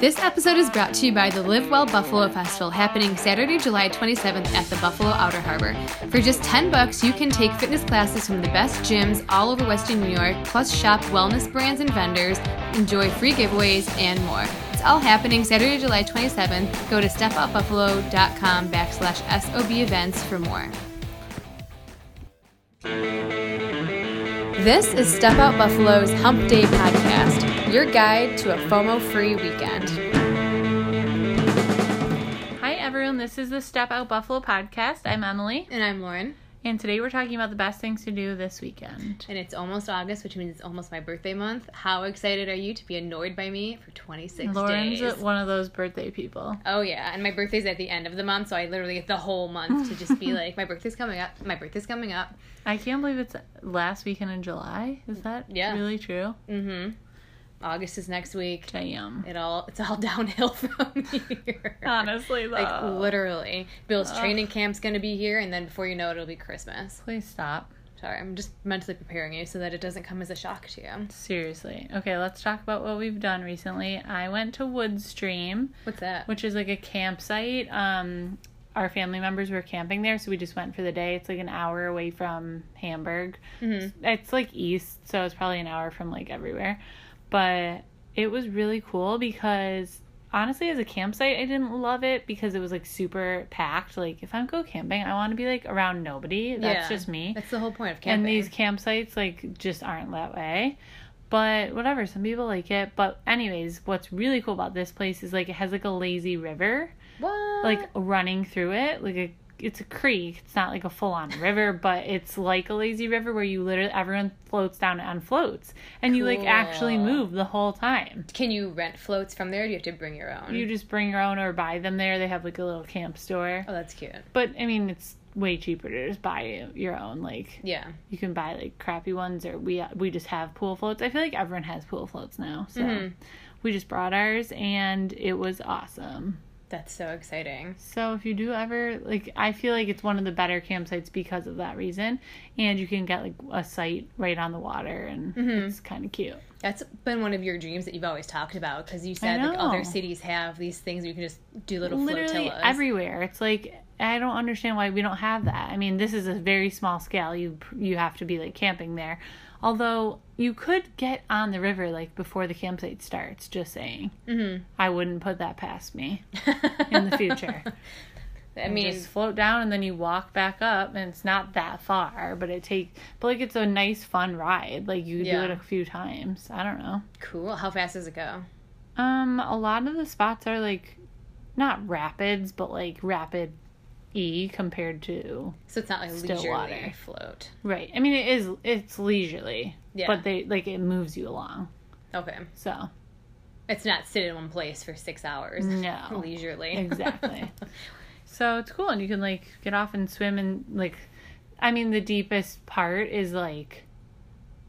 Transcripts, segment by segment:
This episode is brought to you by the Live Well Buffalo Festival happening Saturday, July 27th at the Buffalo Outer Harbor. For just 10 bucks, you can take fitness classes from the best gyms all over Western New York, plus shop wellness brands and vendors, enjoy free giveaways, and more. It's all happening Saturday, July 27th. Go to stepoutbuffalo.com backslash SOB events for more. This is Step Out Buffalo's Hump Day podcast, your guide to a FOMO free weekend. Hi, everyone. This is the Step Out Buffalo podcast. I'm Emily, And I'm Lauren. and today we're talking about the best things to do this weekend. And it's almost August, which means it's almost my birthday month. How excited are you to be annoyed by me for 26 Lauren's days? one of those birthday people. Oh yeah, and my birthday's at the end of the month, so I literally get the whole month to just be like, my birthday's coming up. My birthday's coming up. I can't believe it's last weekend in July. Is that Yeah. really true? Mm-hmm. August is next week. Damn. It all it's all downhill from here. Honestly, though. like literally, Bill's training camp's gonna be here, and then before you know it, it'll be Christmas. Please stop. Sorry, I'm just mentally preparing you so that it doesn't come as a shock to you. Seriously. Okay, let's talk about what we've done recently. I went to Woodstream, What's that? which is like a campsite. Um, our family members were camping there, so we just went for the day. It's like an hour away from Hamburg. Mm-hmm. It's like east, so it's probably an hour from like everywhere. But it was really cool because honestly, as a campsite, I didn't love it because it was like super packed. Like if I'm go camping, I want to be like around nobody. That's Yeah. just me. That's the whole point of camping. And these campsites like just aren't that way. But whatever, some people like it. But anyways, what's really cool about this place is like it has like a lazy river what? like running through it. Like a it's a creek. It's not like a full on river, but it's like a lazy river where you literally everyone floats down on floats. And you like actually move the whole time. Can you rent floats from there? Do you have to bring your own? You just bring your own or buy them there. They have like a little camp store. oh, that's cute. But I mean it's way cheaper to just buy your own like Yeah. you can buy like crappy ones or we we just have pool floats. I feel like everyone has pool floats now. So Mhm. we just brought ours and it was awesome. That's so exciting. So if you do ever like I feel like it's one of the better campsites because of that reason and you can get like a site right on the water and Mhm. it's kind of cute. That's been one of your dreams that you've always talked about because you said like other cities have these things where you can just do little Literally flotillas. everywhere. It's like I don't understand why we don't have that. I mean, this is a very small scale. You you have to be like camping there. Although you could get on the river like before the campsite starts, just saying. Mhm. I wouldn't put that past me in the future. I mean, just float down and then you walk back up and it's not that far, but it take but like it's a nice fun ride. Like you Yeah. do it a few times. I don't know. cool. How fast does it go? Um a lot of the spots are like not rapids, but like rapid E compared to So it's not like Still leisurely water. float. right. I mean it is it's leisurely. Yeah. But they like it moves you along. Okay. So It's not sit in one place for six hours. No. leisurely. Exactly. so it's cool and you can like get off and swim and like I mean the deepest part is like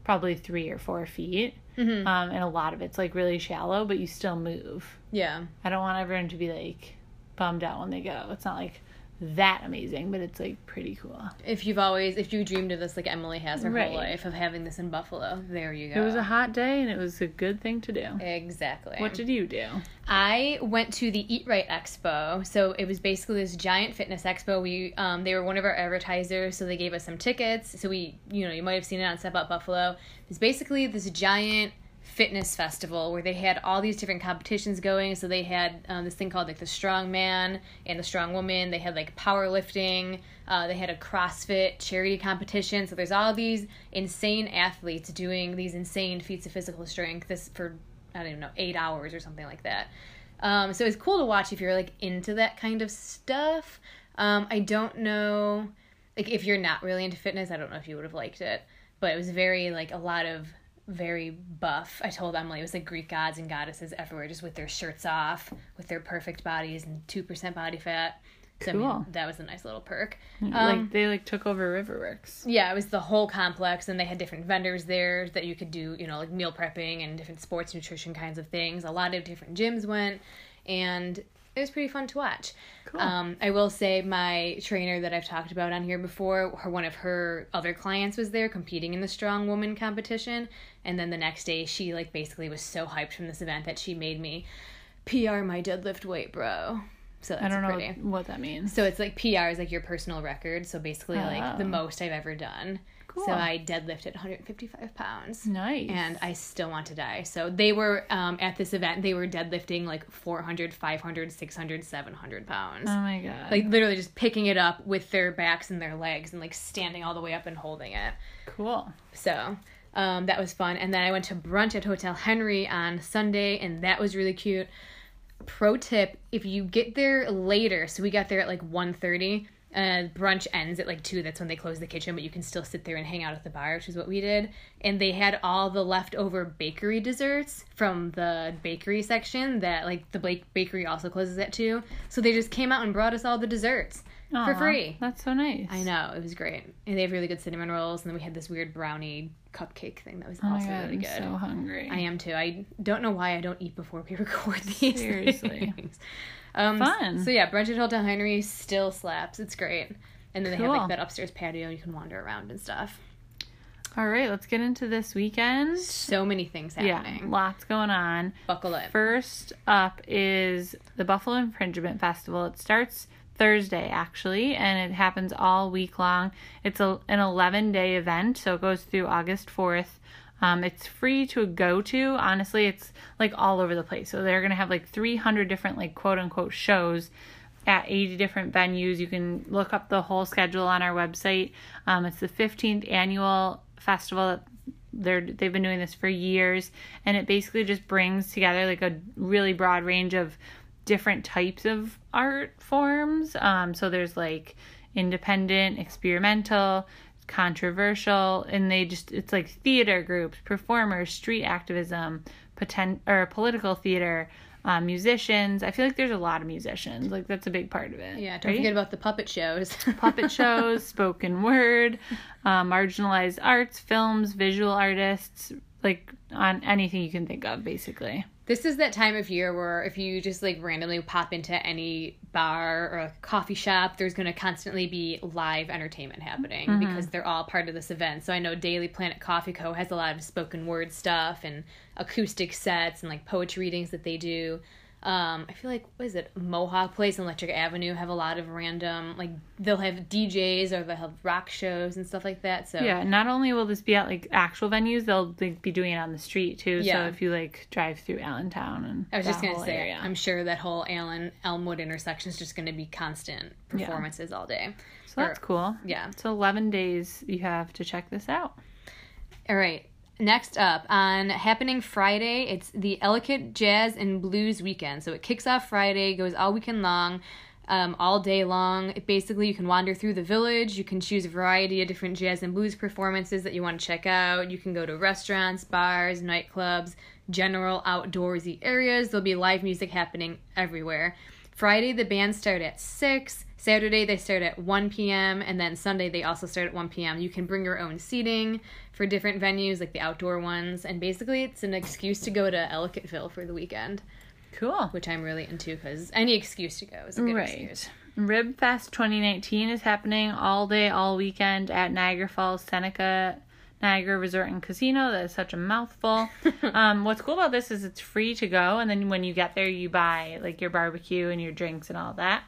probably three or four feet. Mhm. Um, and a lot of it's like really shallow, but you still move. Yeah. I don't want everyone to be like bummed out when they go. It's not like that amazing, but it's like pretty cool. If you've always, if you dreamed of this like Emily has her Right. whole life of having this in Buffalo, there you go. It was a hot day and it was a good thing to do. exactly. What did you do? I went to the Eat Right Expo. So it was basically this giant fitness expo. We um, they were one of our advertisers, so they gave us some tickets. So we, you know, you might have seen it on Step Out Buffalo. It's basically this giant fitness festival where they had all these different competitions going. So they had um, this thing called like the Strong Man and the Strong Woman. They had like powerlifting. Uh, they had a CrossFit charity competition. So there's all these insane athletes doing these insane feats of physical strength. This for I don't even know eight hours or something like that. Um, so it's cool to watch if you're like into that kind of stuff. Um, I don't know, like if you're not really into fitness, I don't know if you would have liked it, but it was very like a lot of very buff. I told Emily it was like Greek gods and goddesses everywhere, just with their shirts off, with their perfect bodies and two percent body fat. So I mean, Cool. that was a nice little perk. like Um, they like took over Riverworks. yeah, it was the whole complex, and they had different vendors there that you could do, you know, like meal prepping and different sports nutrition kinds of things. A lot of different gyms went, and it was pretty fun to watch. Cool. Um, I will say my trainer that I've talked about on here before, her one of her other clients was there competing in the strong woman competition, and then the next day she like basically was so hyped from this event that she made me PR my deadlift weight, bro. So that's I don't know pretty. what that means. So it's like PR is like your personal record. So basically, like the Oh. most I've ever done. Cool. So I deadlifted 155 pounds. nice. And I still want to die. So they were um, at this event, they were deadlifting like 400, 500, 600, 700 pounds. oh my god. like literally just picking it up with their backs and their legs and like standing all the way up and holding it. cool. So um, that was fun. And then I went to brunch at Hotel Henry on Sunday, and that was really cute. Pro tip: if you get there later, so we got there at like 1.30, uh, brunch ends at like two. That's when they close the kitchen, but you can still sit there and hang out at the bar, which is what we did. And they had all the leftover bakery desserts from the bakery section that like the Blake bakery also closes at two. So they just came out and brought us all the desserts for free. That's so nice. I know it was great, and they have really good cinnamon rolls. And then we had this weird brownie cupcake thing that was Oh also god, really I'm so hungry. I am too. I don't know why I don't eat before we record these. Seriously. things. Um, Fun. So yeah, brunch at Hotel Henry still slaps. It's great. And then they have Cool. like that upstairs patio. You can wander around and stuff. All right, let's get into this weekend. So many things Yeah, happening. lots going on. Buckle up. First up is the Buffalo Infringement Festival. It starts Thursday actually, and it happens all week long. It's a, an 11 day event, so it goes through August 4th. Um, it's free to go to. Honestly, it's like all over the place. So they're gonna have like 300 different like quote unquote shows at 80 different venues. You can look up the whole schedule on our website. Um, it's the 15th annual festival. They're they've been doing this for years, and it basically just brings together like a really broad range of different types of art forms. Um, so there's like independent, experimental, controversial, and they just it's like theater groups, performers, street activism, potent or political theater, um, musicians. I feel like there's a lot of musicians. Like that's a big part of it. Yeah, don't right? forget about the puppet shows. puppet shows, spoken word, uh, marginalized arts, films, visual artists, like on anything you can think of, basically. This is that time of year where if you just like randomly pop into any bar or a coffee shop, there's going to constantly be live entertainment happening mm-hmm. because they're all part of this event. So I know Daily Planet Coffee Co. has a lot of spoken word stuff and acoustic sets and like poetry readings that they do. Um, I feel like what is it? Mohawk Place and Electric Avenue have a lot of random like they'll have DJs or they'll have rock shows and stuff like that. So Yeah, not only will this be at like actual venues, they'll like, be doing it on the street too. Yeah. So if you like drive through Allentown and I was just gonna say, area. I'm sure that whole Allen Elmwood intersection is just gonna be constant Yeah. performances all day. so that's cool. Yeah. So 11 days you have to check this out. All right. Next up on happening Friday, it's the Ellicott Jazz and Blues Weekend. So it kicks off Friday, goes all weekend long, um, all day long. Basically, you can wander through the village. You can choose a variety of different jazz and blues performances that you want to check out. You can go to restaurants, bars, nightclubs, general outdoorsy areas. There'll be live music happening everywhere. Friday, the bands start at 6. Saturday, they start at 1 p.m. And then Sunday, they also start at 1 p.m. You can bring your own seating for different venues, like the outdoor ones. And basically, it's an excuse to go to Ellicottville for the weekend, Cool. which I'm really into because any excuse to go is a good Right. excuse. Rib Fest 2019 is happening all day, all weekend at Niagara Falls Seneca Niagara Resort and Casino. That is such a mouthful. um, what's cool about this is it's free to go, and then when you get there, you buy like your barbecue and your drinks and all that.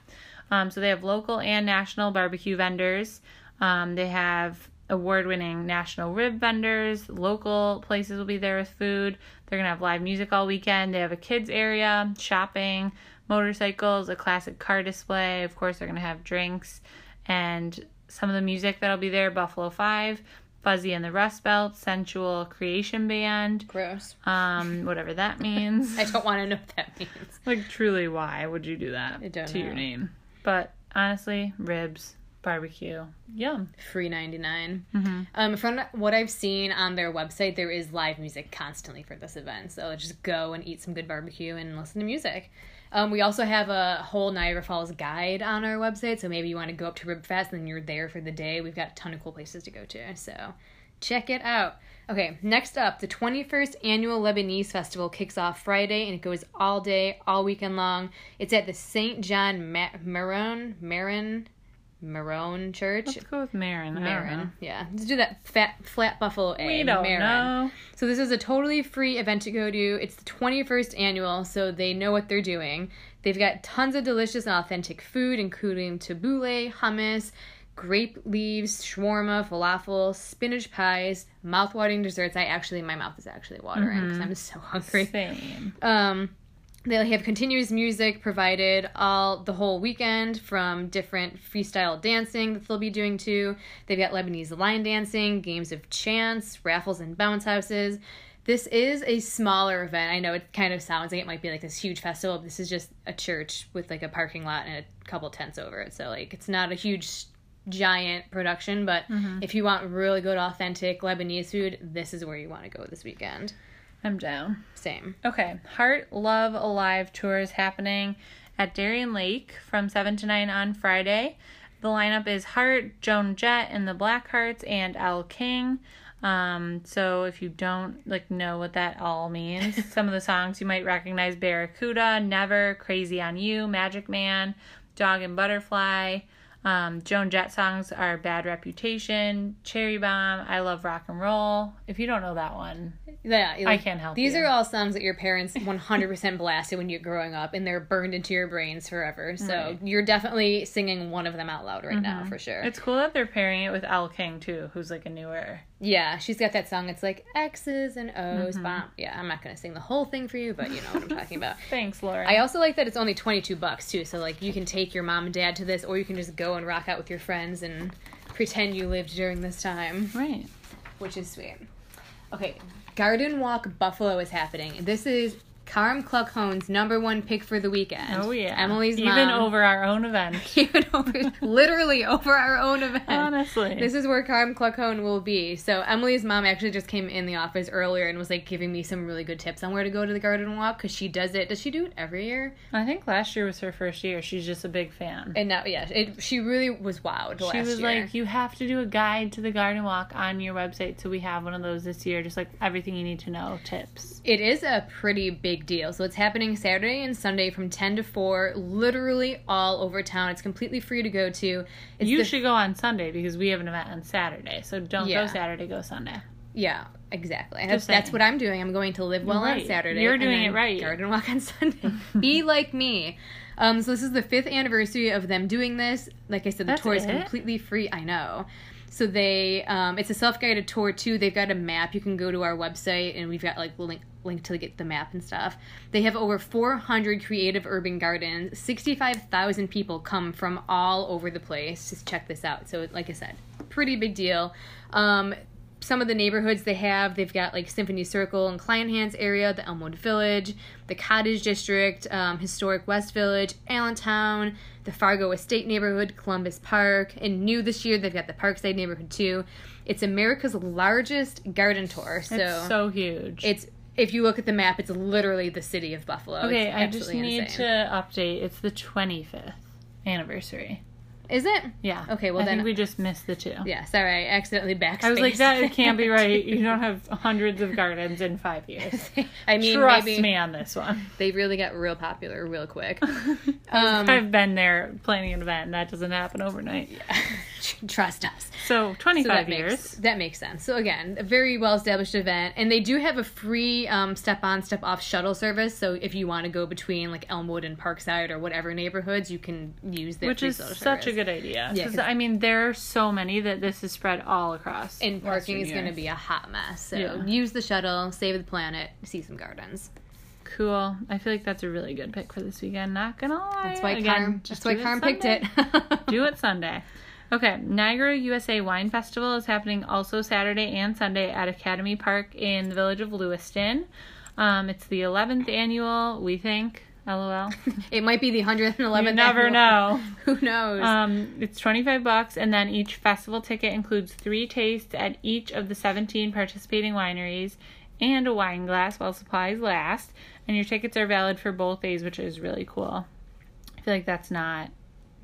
Um, so they have local and national barbecue vendors. Um, they have award-winning national rib vendors. Local places will be there with food. They're gonna have live music all weekend. They have a kids area, shopping, motorcycles, a classic car display. Of course, they're gonna have drinks and some of the music that'll be there. Buffalo Five, Fuzzy and the Rust Belt, Sensual Creation Band, Gross. um, whatever that means. I don't want to know what that means. like truly, why would you do that to your name? But honestly, ribs, barbecue, yum. Free 99. Mm-hmm. Um, from what I've seen on their website, there is live music constantly for this event. So just go and eat some good barbecue and listen to music. Um, we also have a whole Niagara Falls guide on our website. So maybe you want to go up to Rib Fest and you're there for the day. We've got a ton of cool places to go to. So check it out. Okay, next up, the 21st annual Lebanese festival kicks off Friday and it goes all day, all weekend long. It's at the St. John Ma- Maron, Maron, Marone Church. Let's go with Marin. I don't know. Marin. Yeah. Let's do that fat flat buffalo. We don't Marin. know. So this is a totally free event to go to. It's the 21st annual, so they know what they're doing. They've got tons of delicious and authentic food, including tabbouleh, hummus, grape leaves, shawarma, falafel, spinach pies, mouth-watering desserts. I actually, my mouth is actually watering because I'm so hungry. Same. Um, they'll have continuous music provided all the whole weekend from different freestyle dancing that they'll be doing too. They've got Lebanese line dancing, games of chance, raffles and bounce houses. This is a smaller event. I know it kind of sounds like it might be like this huge festival. But this is just a church with like a parking lot and a couple tents over it. So like it's not a huge giant production, but if you want really good authentic Lebanese food, this is where you want to go this weekend. I'm down. Same. Okay, Heart Love Alive tour is happening at Darien Lake from 7 to 9 on Friday. The lineup is Heart, Joan Jett and the Blackhearts, and Elle King. Um, so if you don't like know what that all means, some of the songs you might recognize Barracuda, Never, Crazy on You, Magic Man, Dog and Butterfly. Um, Joan Jett songs are Bad Reputation, Cherry Bomb, I Love Rock and Roll. If you don't know that one, Yeah, I can't help These you. are all songs that your parents 100% blasted when you're growing up, and they're burned into your brains forever. So Right. you're definitely singing one of them out loud right now for sure. It's cool that they're pairing it with Elle King too, who's like a newer. Yeah, she's got that song. It's like X's and O's. Mm-hmm. Bomb. Yeah, I'm not gonna sing the whole thing for you, but you know what I'm talking about. Thanks, Laura. I also like that it's only 22 bucks too. So like you can take your mom and dad to this, or you can just go and rock out with your friends and pretend you lived during this time. right. which is sweet. Okay, Garden Walk Buffalo is happening. This is Karim Cluckhone's number one pick for the weekend. Oh yeah, Emily's even mom. over our own event. even over, literally over our own event. Honestly, This is where Karim Cluckhone will be. So Emily's mom actually just came in the office earlier and was like giving me some really good tips on where to go to the garden walk because she does it. Does she do it every year? I think last year was her first year. She's just a big fan. And now, yeah, it, she really was wowed. she was year. like, "You have to do a guide to the garden walk on your website." So we have one of those this year. Just like everything you need to know, tips. It is a pretty big deal. So it's happening Saturday and Sunday from 10 to 4, literally all over town. It's completely free to go to. It's you the- should go on Sunday because we have an event on Saturday. So don't Yeah. go Saturday, go Sunday. Yeah, exactly. That's, that's what I'm doing. I'm going to live well on Saturday. You're and doing it right. Garden walk on Sunday. Be like me. Um, so this is the fifth anniversary of them doing this. Like I said, the That's tour is completely free. I know. So they, um, it's a self-guided tour too. They've got a map. You can go to our website, and we've got like the link link to get the map and stuff. They have over 400 creative urban gardens. 65,000 people come from all over the place to check this out. So, like I said, pretty big deal. Um, some of the neighborhoods they have, they've got like Symphony Circle and Kleinhans area, the Elmwood Village, the Cottage District, um, Historic West Village, Allentown, the Fargo Estate neighborhood, Columbus Park, and new this year they've got the Parkside neighborhood too. It's America's largest garden tour, so It's so huge. it's if you look at the map, it's literally the city of Buffalo. okay, I just need insane. to update. It's the 25th anniversary. Is it? Yeah. Okay, well I then- think we just missed the two. Yeah, sorry, I accidentally backspaced. I was like, that it can't be right. You don't have hundreds of gardens in five years. I mean, Trust me on this one. they really got real popular real quick. Um, I've been there planning an event, and that doesn't happen overnight. Trust us. So So 25 that years. makes that makes sense. So again, a very well established event, and they do have a free um, step on, step off shuttle service. So if you want to go between like Elmwood and Parkside or whatever neighborhoods, you can use their Which is such a good idea. Yeah, 'Cause, 'cause- I mean, there are so many that this is spread all across. And parking Western is going to be a hot mess. So Yeah. use the shuttle, save the planet, see some gardens. cool. I feel like that's a really good pick for this weekend. Not gonna lie. That's why Again, Carm. That's why do Carm picked it. do it Sunday. Okay, Niagara USA Wine Festival is happening also Saturday and Sunday at Academy Park in the village of Lewiston. Um, it's the 11th annual, we think. LOL. It might be the 111th. you never annual- know. Who knows? Um, it's 25 bucks, and then each festival ticket includes three tastes at each of the 17 participating wineries and a wine glass while supplies last. And your tickets are valid for both days, which is really cool. I feel like that's not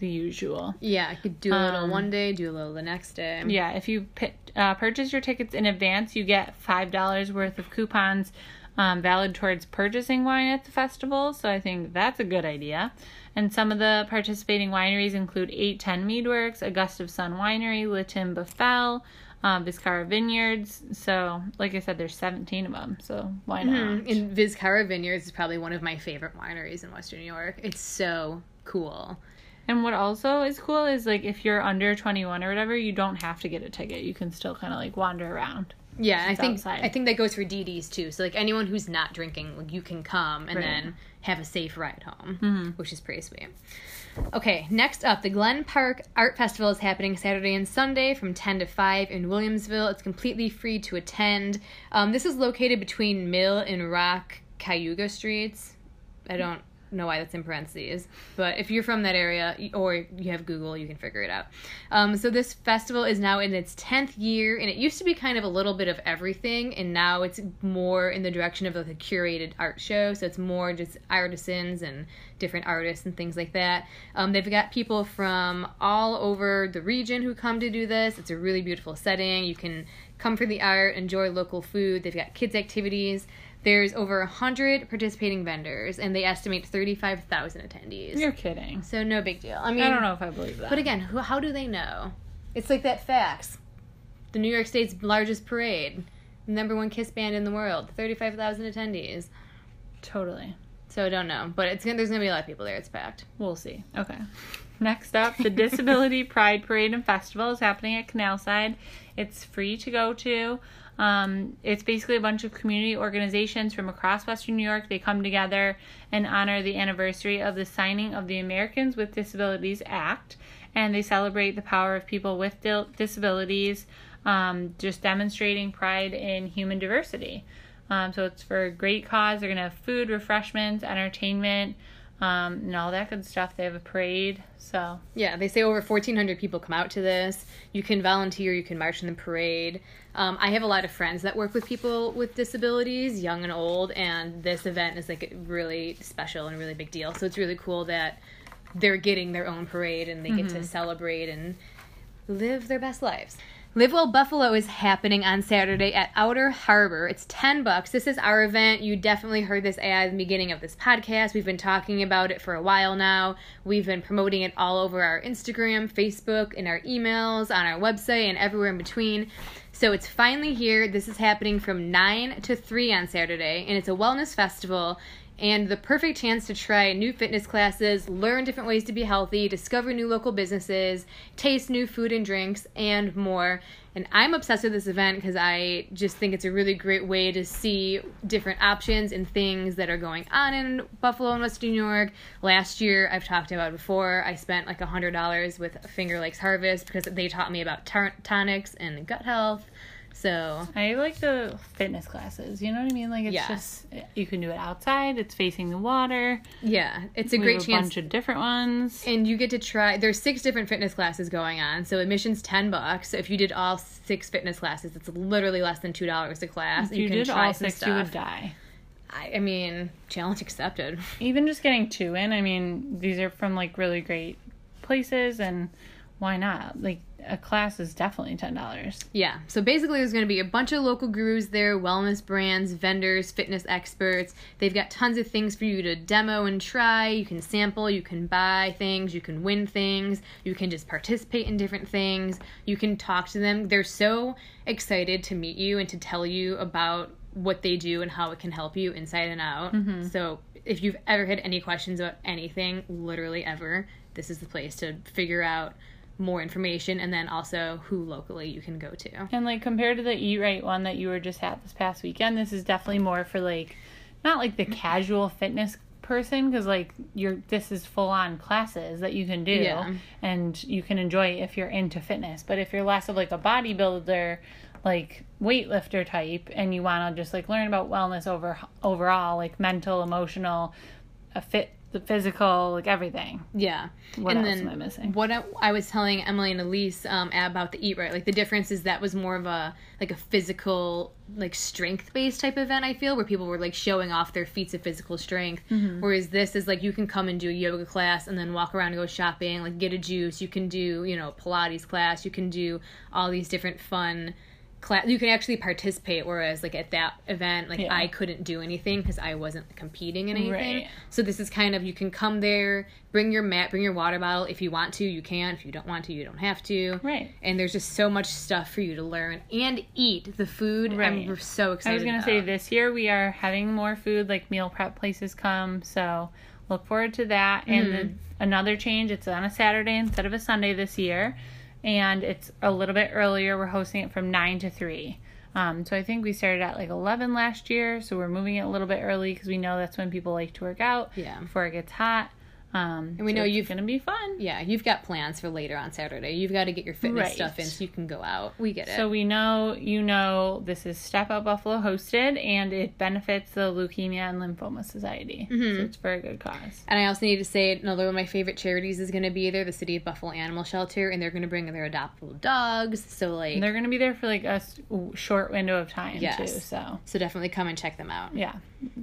the usual. Yeah, I could do a little Um, one day, do a little the next day. Yeah, if you pi- uh, purchase your tickets in advance, you get five dollars worth of coupons um, valid towards purchasing wine at the festival. So I think that's a good idea. And some of the participating wineries include 810 Meadworks, Augusta Sun Winery, Liten Buffel, um, Vizcarra Vineyards. So, like I said, there's 17 of them. So why not? Mhm. And Vizcarra Vineyards is probably one of my favorite wineries in Western New York. It's so cool. And what also is cool is like if you're under 21 or whatever, you don't have to get a ticket. You can still kind of like wander around. Yeah, I think outside. I think that goes for DDs too. So like anyone who's not drinking, like, you can come and Right. then have a safe ride home, which is pretty sweet. Okay, next up, the Glen Park Art Festival is happening Saturday and Sunday from 10 to 5 in Williamsville. It's completely free to attend. Um, this is located between Mill and Rock Cayuga Streets. I don't know why that's in parentheses, but if you're from that area or you have Google, you can figure it out. Um, so this festival is now in its 10th year, and it used to be kind of a little bit of everything, and now it's more in the direction of like a curated art show. So it's more just artisans and different artists and things like that. Um, they've got people from all over the region who come to do this. It's a really beautiful setting. You can come for the art, enjoy local food. They've got kids' activities. There's over 100 participating vendors, and they estimate 35,000 attendees. You're kidding. So no big deal. I mean, I don't know if I believe that. But again, who, how do they know? It's like that fax. The New York State's largest parade, number one Kiss band in the world, 35,000 attendees. totally. So I don't know, but it's gonna, there's gonna be a lot of people there. It's packed. We'll see. Okay. Next up, the Disability Pride Parade and Festival is happening at Canalside. It's free to go to. Um, it's basically a bunch of community organizations from across Western New York. They come together and honor the anniversary of the signing of the Americans with Disabilities Act, and they celebrate the power of people with disabilities, um, just demonstrating pride in human diversity. Um, so it's for a great cause. They're gonna have food, refreshments, entertainment, um, and all that good stuff. They have a parade. So Yeah, they say over 1,400 people come out to this. You can volunteer, you can march in the parade. Um, I have a lot of friends that work with people with disabilities, young and old, and this event is like really special and a really big deal. So it's really cool that they're getting their own parade and they get to celebrate and live their best lives. Live Well Buffalo is happening on Saturday at Outer Harbor. It's 10 bucks. This is our event. You definitely heard this ad at the beginning of this podcast. We've been talking about it for a while now. We've been promoting it all over our Instagram, Facebook, in our emails, on our website, and everywhere in between. So it's finally here. This is happening from 9 to 3 on Saturday, and it's a wellness festival and the perfect chance to try new fitness classes, learn different ways to be healthy, discover new local businesses, taste new food and drinks, and more. And I'm obsessed with this event because I just think it's a really great way to see different options and things that are going on in Buffalo and Western New York. Last year, I've talked about before, I spent like $100 with Finger Lakes Harvest because they taught me about tonics and gut health. So I like the fitness classes. You know what I mean? Like it's Yes. just you can do it outside. It's facing the water. yeah, it's a We great have a chance bunch of different ones. and you get to try there's six different fitness classes going on so admission's 10 bucks so if you did all six fitness classes it's literally less than two dollars a class If you can did try all six, you would die. I, I mean challenge accepted Even just getting two in. I mean, these are from like really great places, and why not? Like a class is definitely ten dollars. yeah so basically there's going to be a bunch of local gurus there wellness brands vendors fitness experts. They've got tons of things for you to demo and try. You can sample you can buy things you can win things you can just participate in different things. You can talk to them. They're so excited to meet you and to tell you about what they do and how it can help you inside and out. Mm-hmm. So if you've ever had any questions about anything literally ever this is the place to figure out more information and then also who locally you can go to. And like compared to the Eat Right one that you were just at this past weekend, this is definitely more for like not like the casual fitness person because like you're this is full on classes that you can do Yeah. and you can enjoy if you're into fitness. But if you're less of like a bodybuilder, like weightlifter type, and you want to just like learn about wellness over overall, like mental, emotional, a fit the physical, like everything. Yeah. What and else then am I missing? What I, I was telling Emily and Elise um, about the Eat Right, like the difference is that was more of a like a physical, like strength based type event. I feel where people were like showing off their feats of physical strength, Mm-hmm. whereas this is like you can come and do a yoga class and then walk around and go shopping, like get a juice. You can do you know Pilates class. You can do all these different fun class you can actually participate whereas like at that event like Yeah. i couldn't do anything because i wasn't competing in anything Right. so this is kind of you can come there bring your mat bring your water bottle if you want to you can if you don't want to you don't have to Right. and there's just so much stuff for you to learn and eat the food Right. i'm so excited I was gonna say this year we are having more food, like meal prep places come, so look forward to that. And Mm-hmm. the, another change, it's on a Saturday instead of a Sunday this year, and it's a little bit earlier. We're hosting it from nine to three. Um, so I think we started at like eleven last year, so we're moving it a little bit early because we know that's when people like to work out Yeah. before it gets hot. Um, And we so know you've- gonna be fun. yeah you've got plans for later on saturday you've got to get your fitness Right. stuff in so you can go out we get it So we know you know this is Step Out Buffalo hosted, and it benefits the Leukemia and Lymphoma Society. Mm-hmm. So it's for a good cause. And I also need to say another one of my favorite charities is going to be there, the City of Buffalo Animal Shelter, and they're going to bring their adoptable dogs. So like, And they're going to be there for like a short window of time Yes. too. So so definitely come and check them out. yeah,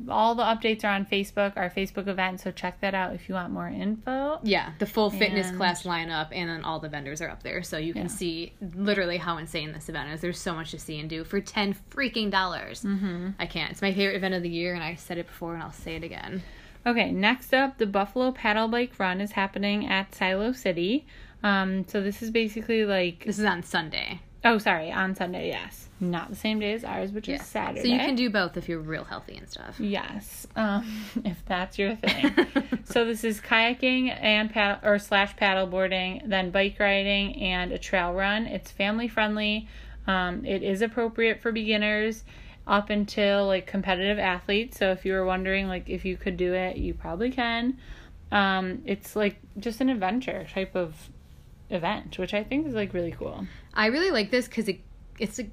all the updates are on Facebook, our Facebook event. So check that out if you want more info. Yeah, the full fitness And- class lineup, and then all the vendors are up there, so you can Yeah. see literally how insane this event is. There's so much to see and do for ten freaking dollars. Mm-hmm. I can't. It's my favorite event of the year, and I said it before, and I'll say it again. Okay, next up, the Buffalo Paddle Bike Run is happening at Silo City. Um, so this is basically like This is on Sunday. Oh sorry on Sunday yes, not the same day as ours, which is Saturday. So you can do both if you're real healthy and stuff. Yes, um, if that's your thing. so this is kayaking and paddle or slash paddle boarding, then bike riding and a trail run. It's family friendly. Um, it is appropriate for beginners up until like competitive athletes. So if you were wondering like if you could do it, you probably can. Um, it's like just an adventure type of event, which I think is like really cool. I really like this because it it's a,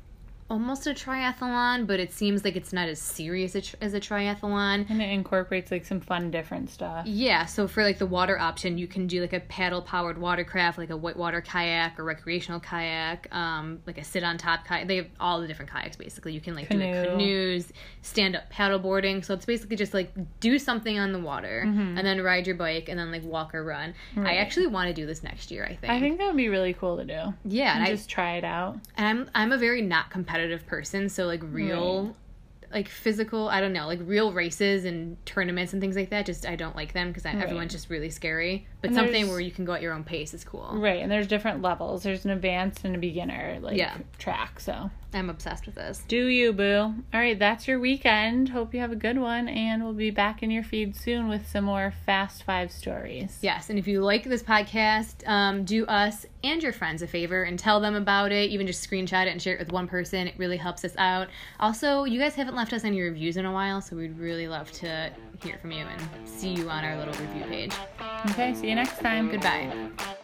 almost a triathlon, but it seems like it's not as serious a tr- as a triathlon. And it incorporates like some fun different stuff. Yeah, so for like the water option, you can do like a paddle powered watercraft, like a whitewater kayak or recreational kayak, um, like a sit on top kayak. They have all the different kayaks basically. You can like do like, canoes, stand up paddleboarding. So it's basically just like do something on the water and then ride your bike and then like walk or run. I actually want to do this next year. I think. I think that would be really cool to do. yeah, and And I just try it out. and I'm I'm a very not competitive person, so like real like physical, I don't know, like real races and tournaments and things like that, just I don't like them because Right. everyone's just really scary. But And something where you can go at your own pace is cool. Right, and there's different levels. There's an advanced and a beginner like Yeah. track. So I'm obsessed with this. do you, boo? All right, that's your weekend. Hope you have a good one, and we'll be back in your feed soon with some more Fast Five stories. Yes, and if you like this podcast, um, do us and your friends a favor and tell them about it. Even just screenshot it and share it with one person. It really helps us out. Also, you guys haven't left us any reviews in a while, so we'd really love to hear from you and see you on our little review page. Okay, see you next time. Goodbye.